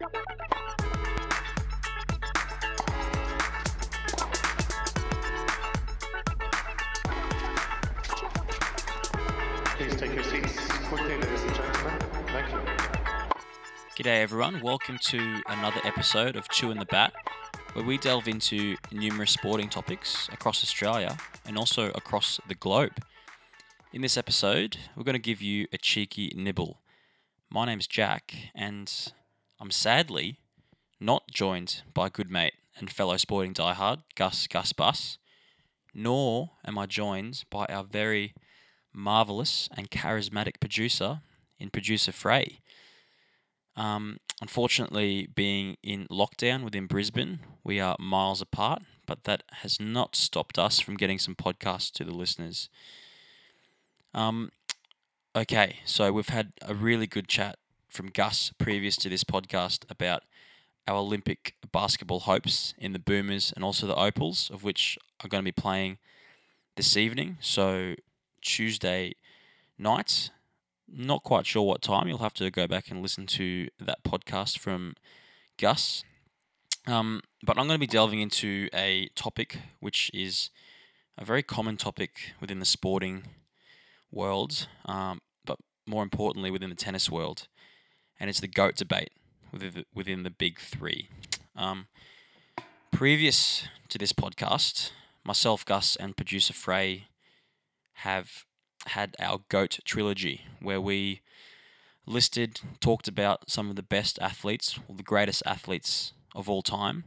G'day everyone, welcome to another episode of Chewing the Bat, where we delve into numerous sporting topics across Australia and also across the globe. In this episode, we're going to give you a cheeky nibble. My name's Jack, and I'm sadly not joined by good mate and fellow sporting diehard Gus Gus Bus, nor am I joined by our very marvelous and charismatic producer in producer Frey. Um, unfortunately, being in lockdown within Brisbane, we are miles apart, but that has not stopped us from getting some podcasts to the listeners. Um, okay, so we've had a really good chat from Gus previous to this podcast about our Olympic basketball hopes in the Boomers and also the Opals, of which are going to be playing this evening. So Tuesday night. Not quite sure what time. You'll have to go back and listen to that podcast from Gus. Um, but I'm going to be delving into a topic which is a very common topic within the sporting world, um, but more importantly within the tennis world, and it's the GOAT debate within the, big three. Um, previous to this podcast, myself, Gus, and producer Frey have had our GOAT trilogy where we listed, talked about some of the best athletes, or the greatest athletes of all time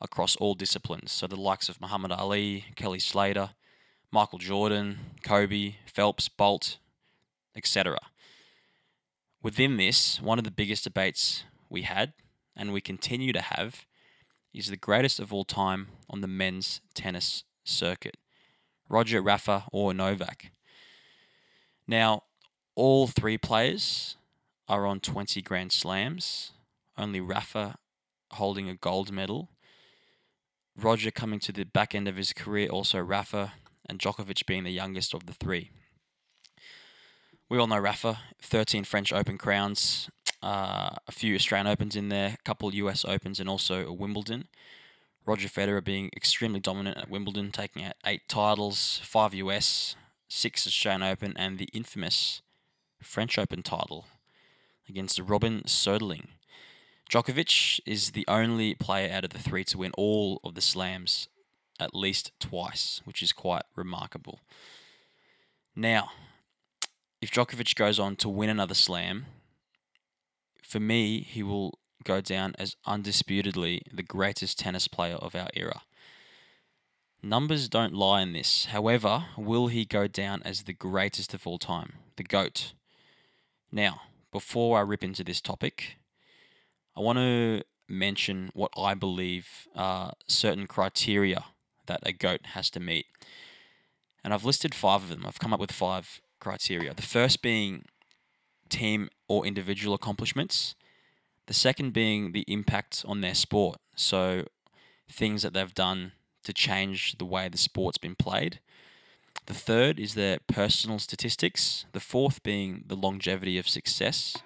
across all disciplines. So the likes of Muhammad Ali, Kelly Slater, Michael Jordan, Kobe, Phelps, Bolt, etc. Within this, one of the biggest debates we had and we continue to have is the greatest of all time on the men's tennis circuit. Roger, Rafa, or Novak. Now, all three players are on 20 Grand Slams, only Rafa holding a gold medal. Roger coming to the back end of his career, also Rafa, and Djokovic being the youngest of the three. We all know Rafa, 13 French Open crowns, uh, a few Australian Opens in there, a couple US Opens, and also a Wimbledon. Roger Federer being extremely dominant at Wimbledon, taking out eight titles, five US, six Australian Open, and the infamous French Open title against Robin Soderling. Djokovic is the only player out of the three to win all of the slams at least twice, which is quite remarkable. Now, if Djokovic goes on to win another slam, for me, he will go down as undisputedly the greatest tennis player of our era. Numbers don't lie in this. However, will he go down as the greatest of all time, the GOAT? Now, before I rip into this topic, I want to mention what I believe are certain criteria that a GOAT has to meet. And I've listed five of them. I've come up with five criteria. The first being team or individual accomplishments. The second being the impact on their sport. So, things that they've done to change the way the sport's been played. The third is their personal statistics. The fourth being the longevity of success.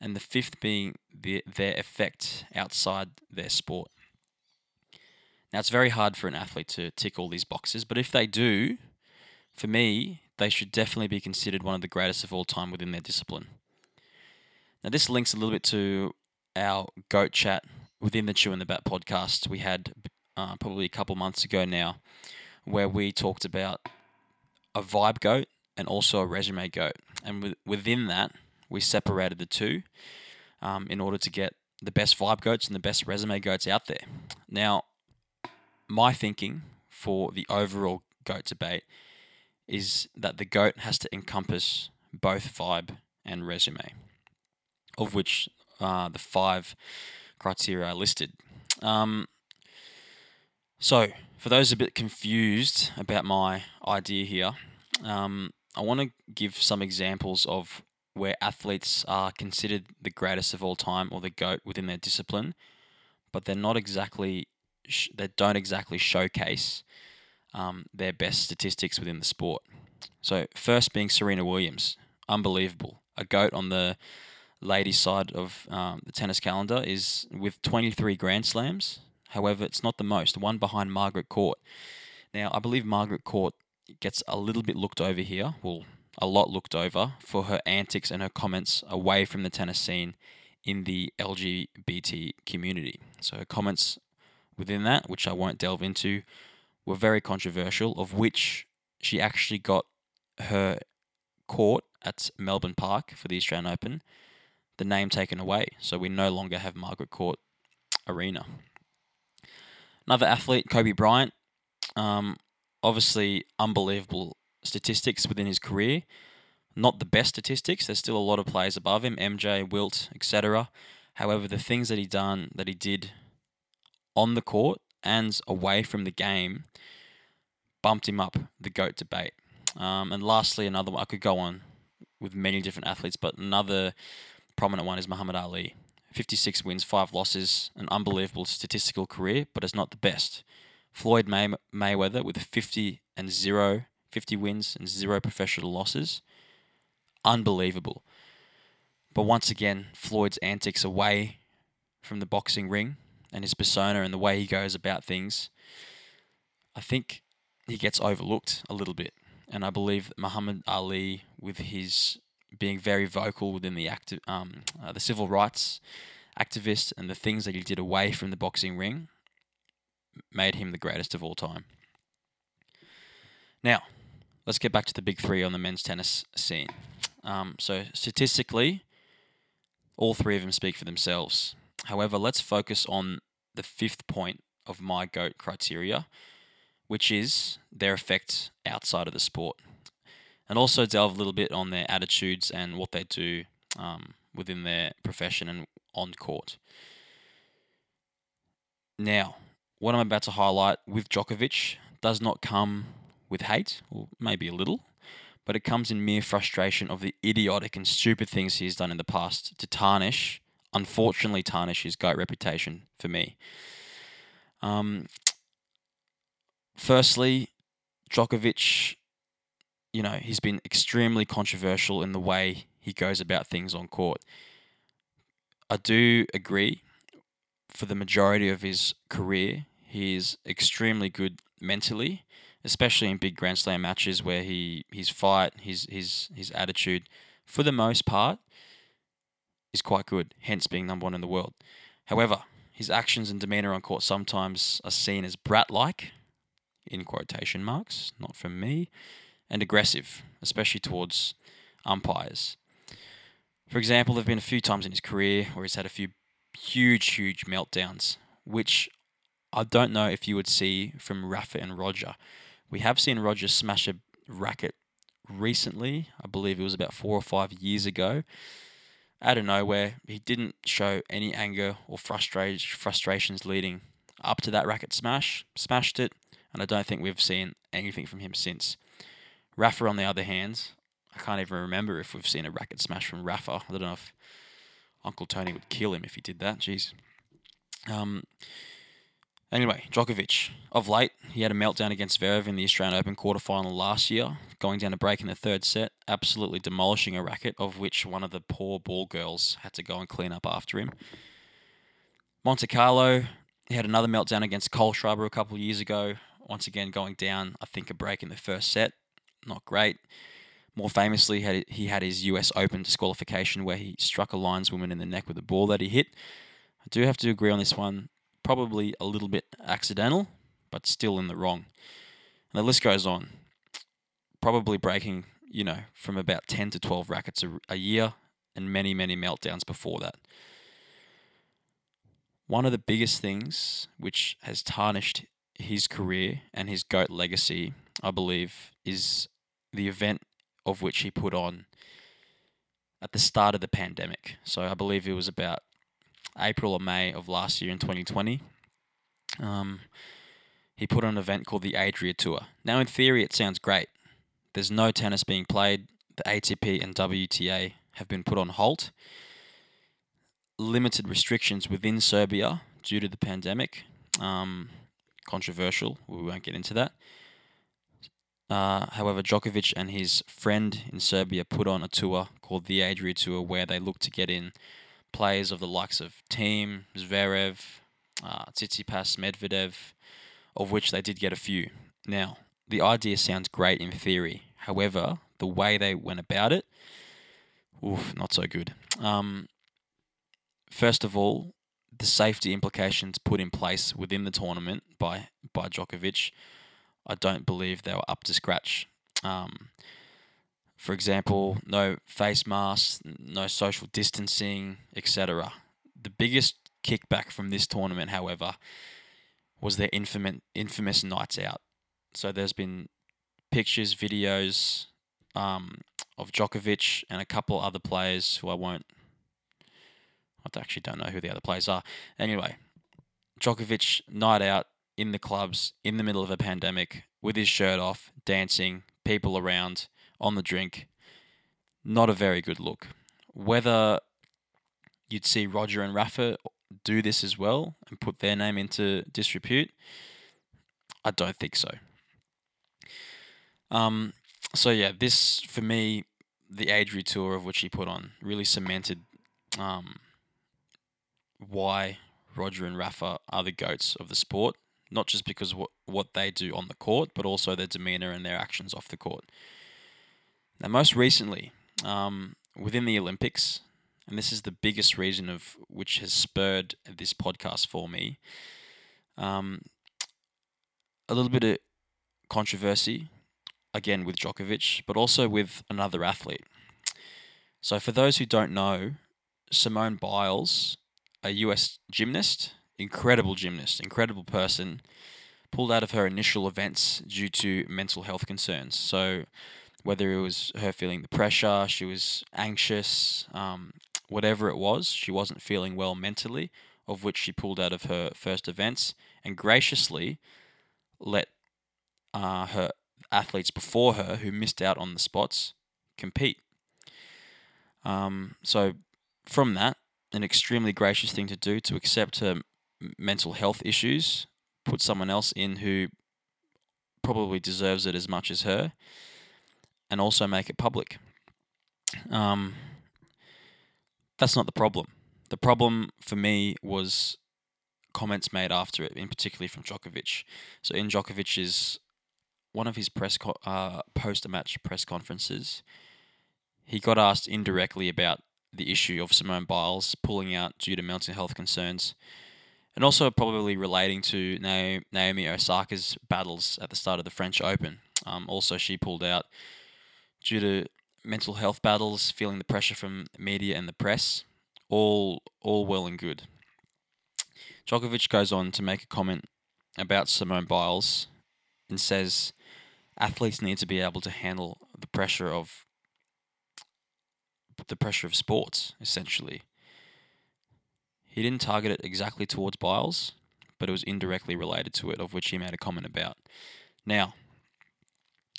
And the fifth being the, their effect outside their sport. Now, it's very hard for an athlete to tick all these boxes, but if they do, for me, they should definitely be considered one of the greatest of all time within their discipline. Now, this links a little bit to our GOAT chat within the Chewing the Bat podcast we had uh, probably a couple months ago now, where we talked about a vibe goat and also a resume goat. And within that, we separated the two um, in order to get the best vibe goats and the best resume goats out there. Now, my thinking for the overall goat debate is that the goat has to encompass both vibe and resume, of which uh, the five criteria are listed. Um, so, for those a bit confused about my idea here, um, I want to give some examples of where athletes are considered the greatest of all time or the GOAT within their discipline, but they're not exactly, sh- they don't exactly showcase um, their best statistics within the sport. So, first being Serena Williams, unbelievable. A GOAT on the ladies' side of um, the tennis calendar is with 23 Grand Slams. However, it's not the most, one behind Margaret Court. Now, I believe Margaret Court gets a little bit looked over here, well, a lot looked over, for her antics and her comments away from the tennis scene in the LGBT community. So comments within that, which I won't delve into, were very controversial, of which she actually got her court at Melbourne Park for the Australian Open, the name taken away. So we no longer have Margaret Court Arena. Another athlete, Kobe Bryant, um, obviously unbelievable statistics within his career. Not the best statistics. There's still a lot of players above him, MJ, Wilt, etc. However, the things that he done, that he did on the court and away from the game, bumped him up the goat debate. Um, and lastly, another one I could go on with many different athletes, but another prominent one is Muhammad Ali. 56 wins, 5 losses, an unbelievable statistical career, but it's not the best. Floyd May- Mayweather with 50 and 0, 50 wins and 0 professional losses. Unbelievable. But once again, Floyd's antics away from the boxing ring and his persona and the way he goes about things, I think he gets overlooked a little bit. And I believe that Muhammad Ali, with his being very vocal within the active, um, uh, the civil rights activist and the things that he did away from the boxing ring, made him the greatest of all time. Now, let's get back to the big three on the men's tennis scene. Um, so, statistically, all three of them speak for themselves. However, let's focus on the fifth point of my GOAT criteria, which is their effect outside of the sport. And also delve a little bit on their attitudes and what they do um, within their profession and on court. Now, what I'm about to highlight with Djokovic does not come with hate, or maybe a little, but it comes in mere frustration of the idiotic and stupid things he's done in the past to tarnish, unfortunately, tarnish his GOAT reputation for me. Um, firstly, Djokovic, you know, he's been extremely controversial in the way he goes about things on court. I do agree for the majority of his career, he is extremely good mentally, especially in big Grand Slam matches where he his fight, his his his attitude, for the most part, is quite good. Hence being number one in the world. However, his actions and demeanor on court sometimes are seen as brat-like, in quotation marks, not from me, and aggressive, especially towards umpires. For example, there have been a few times in his career where he's had a few huge, huge meltdowns, which I don't know if you would see from Rafa and Roger. We have seen Roger smash a racket recently. I believe it was about four or five years ago. Out of nowhere, he didn't show any anger or frustra- frustrations leading up to that racket smash. Smashed it, and I don't think we've seen anything from him since. Rafa, on the other hand, I can't even remember if we've seen a racket smash from Rafa. I don't know if Uncle Tony would kill him if he did that. Jeez. Um, anyway, Djokovic. Of late, he had a meltdown against Zverev in the Australian Open quarterfinal last year, going down a break in the third set, absolutely demolishing a racket, of which one of the poor ball girls had to go and clean up after him. Monte Carlo, he had another meltdown against Cole Kohlschreiber a couple of years ago, once again going down, I think, a break in the first set. Not great. More famously, he had his US Open disqualification where he struck a lineswoman in the neck with a ball that he hit. I do have to agree on this one. Probably a little bit accidental, but still in the wrong. And the list goes on. Probably breaking, you know, from about 10 to 12 rackets a, a year and many, many meltdowns before that. One of the biggest things which has tarnished his career and his GOAT legacy, I believe, is the event of which he put on at the start of the pandemic. So I believe it was about April or May of last year in 2020. Um, he put on an event called the Adria Tour. Now, in theory, it sounds great. There's no tennis being played. The ATP and WTA have been put on halt. Limited restrictions within Serbia due to the pandemic. Um, controversial. We won't get into that. Uh, however, Djokovic and his friend in Serbia put on a tour called the Adria Tour, where they look to get in players of the likes of Thiem, Zverev, uh, Tsitsipas, Medvedev, of which they did get a few. Now, the idea sounds great in theory. However, the way they went about it, oof, not so good. Um, first of all, the safety implications put in place within the tournament by by Djokovic, I don't believe they were up to scratch. Um, for example, no face masks, no social distancing, etc. The biggest kickback from this tournament, however, was their infamous infamous nights out. So there's been pictures, videos um, of Djokovic and a couple other players who I won't I actually don't know who the other players are. Anyway, Djokovic night out in the clubs in the middle of a pandemic with his shirt off, dancing, people around on the drink. Not a very good look. Whether you'd see Roger and Rafa do this as well and put their name into disrepute, I don't think so. Um, so yeah, this for me, the Adria tour of which he put on really cemented um, why Roger and Rafa are the goats of the sport, not just because what what they do on the court, but also their demeanor and their actions off the court. Now, most recently, um, within the Olympics, and this is the biggest reason of which has spurred this podcast for me. Um, a little bit of controversy, again with Djokovic, but also with another athlete. So, for those who don't know, Simone Biles a US gymnast, incredible gymnast, incredible person, pulled out of her initial events due to mental health concerns. So, whether it was her feeling the pressure, she was anxious, um, whatever it was, she wasn't feeling well mentally, of which she pulled out of her first events and graciously let uh, her athletes before her who missed out on the spots compete. Um, so, from that, an extremely gracious thing to do to accept her mental health issues, put someone else in who probably deserves it as much as her, and also make it public. Um, that's not the problem. The problem for me was comments made after it, in particularly from Djokovic. So in Djokovic's one of his press co- uh, post-match press conferences, he got asked indirectly about the issue of Simone Biles pulling out due to mental health concerns, and also probably relating to Naomi Osaka's battles at the start of the French Open. Um, also, she pulled out due to mental health battles, feeling the pressure from media and the press. All, all well and good. Djokovic goes on to make a comment about Simone Biles and says athletes need to be able to handle the pressure of the pressure of sports, essentially. He didn't target it exactly towards Biles, but it was indirectly related to it, of which he made a comment about. Now,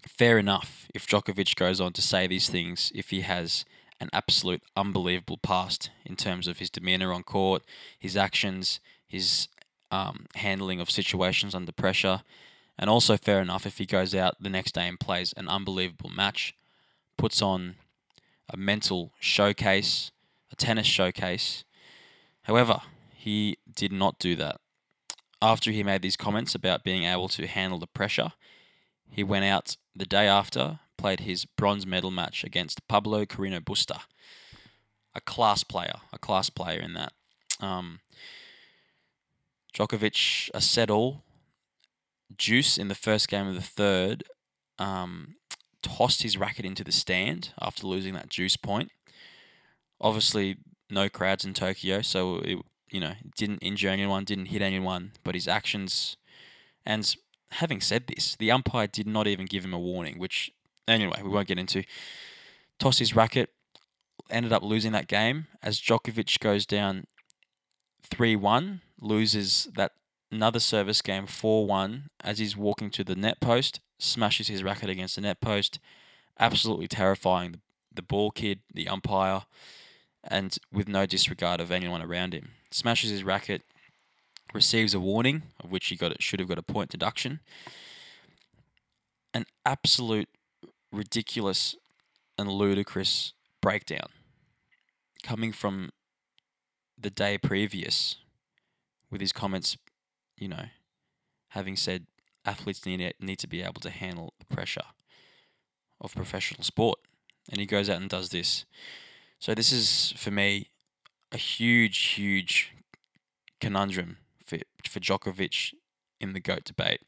fair enough if Djokovic goes on to say these things, if he has an absolute unbelievable past in terms of his demeanor on court, his actions, his um, handling of situations under pressure, and also fair enough if he goes out the next day and plays an unbelievable match, puts on a mental showcase, a tennis showcase. However, he did not do that. After he made these comments about being able to handle the pressure, he went out the day after, played his bronze medal match against Pablo Carreno Busta, a class player, a class player in that. Um, Djokovic, a set all, Deuce in the first game of the third, um, tossed his racket into the stand after losing that deuce point. Obviously, no crowds in Tokyo, so it you know didn't injure anyone, didn't hit anyone, but his actions. And having said this, the umpire did not even give him a warning, which anyway we won't get into. Tossed his racket, ended up losing that game as Djokovic goes down three one, loses that another service game 4 1 as he's walking to the net post, smashes his racket against the net post. Absolutely terrifying the, the ball kid, the umpire, and with no disregard of anyone around him. Smashes his racket, receives a warning, of which he got should have got a point deduction. an absolute ridiculous and ludicrous breakdown coming from the day previous with his comments, you know, having said athletes need need to be able to handle the pressure of professional sport, and he goes out and does this. So this is for me a huge, huge conundrum for Djokovic in the goat debate.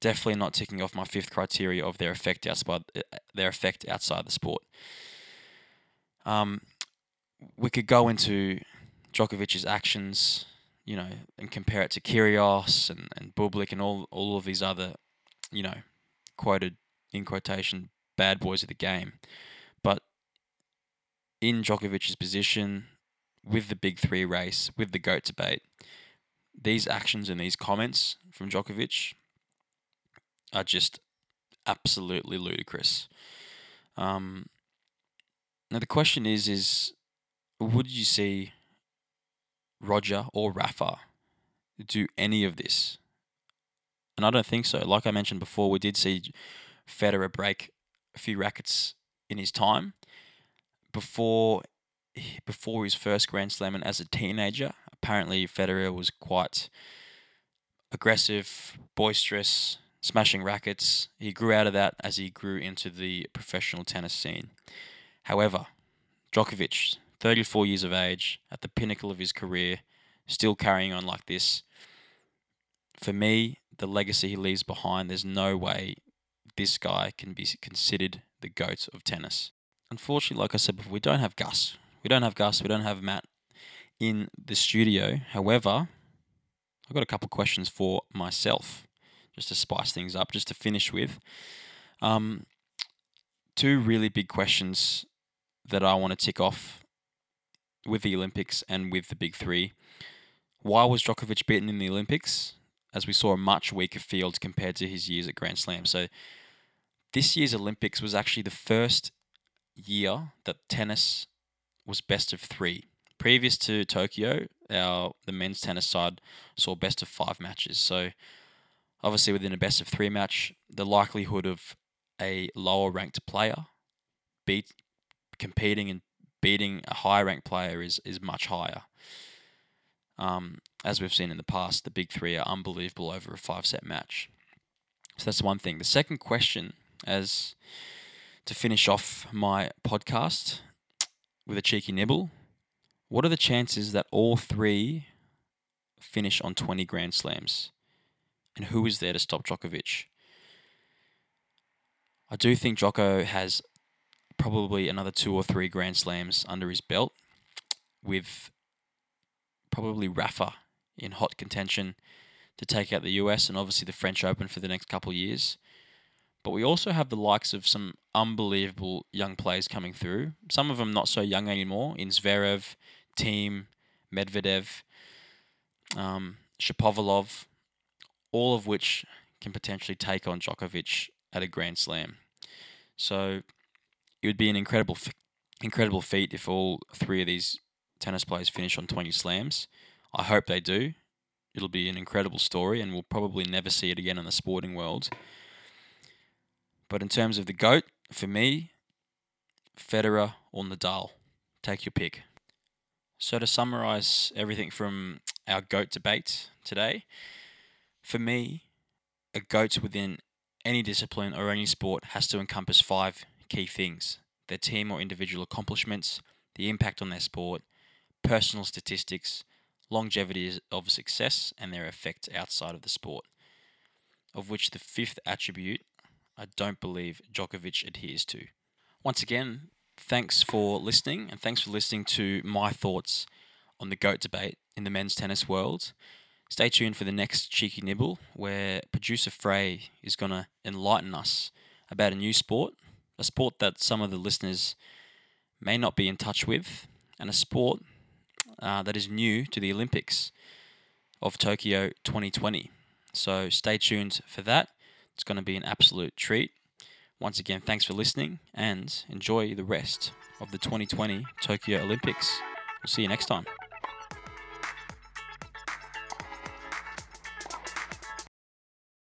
Definitely not ticking off my fifth criteria of their effect outside their effect outside the sport. Um, we could go into Djokovic's actions, you know, and compare it to Kyrgios and, and Bublik and all all of these other, you know, quoted in quotation bad boys of the game. But in Djokovic's position, with the big three race, with the GOAT debate, these actions and these comments from Djokovic are just absolutely ludicrous. Um, now the question is: is would you see Roger or Rafa do any of this? And I don't think so. Like I mentioned before, we did see Federer break a few rackets in his time before before his first Grand Slam and as a teenager. Apparently, Federer was quite aggressive, boisterous, smashing rackets. He grew out of that as he grew into the professional tennis scene. However, Djokovic, 34 years of age, at the pinnacle of his career, still carrying on like this. For me, the legacy he leaves behind, there's no way this guy can be considered the GOAT of tennis. Unfortunately, like I said before, we don't have Gus. We don't have Gus. We don't have Matt in the studio. However, I've got a couple questions for myself just to spice things up, just to finish with. Um, two really big questions that I want to tick off with the Olympics and with the big three. Why was Djokovic beaten in the Olympics? As we saw a much weaker field compared to his years at Grand Slam. So this year's Olympics was actually the first year that tennis was best of three. Previous to Tokyo, our the men's tennis side saw best of five matches. So obviously within a best of three match, the likelihood of a lower ranked player beat competing and beating a higher ranked player is is much higher. Um, as we've seen in the past, the big three are unbelievable over a five set match. So that's one thing. The second question, as to finish off my podcast with a cheeky nibble, what are the chances that all three finish on 20 Grand Slams? And who is there to stop Djokovic? I do think Jocko has probably another two or three Grand Slams under his belt, with probably Rafa in hot contention to take out the US and obviously the French Open for the next couple of years. But we also have the likes of some unbelievable young players coming through. Some of them not so young anymore in Zverev, Thiem, Medvedev, um, Shapovalov, all of which can potentially take on Djokovic at a Grand Slam. So it would be an incredible, incredible feat if all three of these tennis players finish on 20 slams. I hope they do. It'll be an incredible story, and we'll probably never see it again in the sporting world. But in terms of the GOAT, for me, Federer or Nadal. Take your pick. So, to summarize everything from our GOAT debate today, for me, a GOAT within any discipline or any sport has to encompass five key things their team or individual accomplishments, the impact on their sport, personal statistics, longevity of success, and their effect outside of the sport. Of which the fifth attribute I don't believe Djokovic adheres to. Once again, thanks for listening, and thanks for listening to my thoughts on the GOAT debate in the men's tennis world. Stay tuned for the next Cheeky Nibble, where producer Frey is going to enlighten us about a new sport a sport that some of the listeners may not be in touch with, and a sport uh, that is new to the Olympics of Tokyo 2020. So stay tuned for that. It's going to be an absolute treat. Once again, thanks for listening and enjoy the rest of the 2020 Tokyo Olympics. We'll see you next time.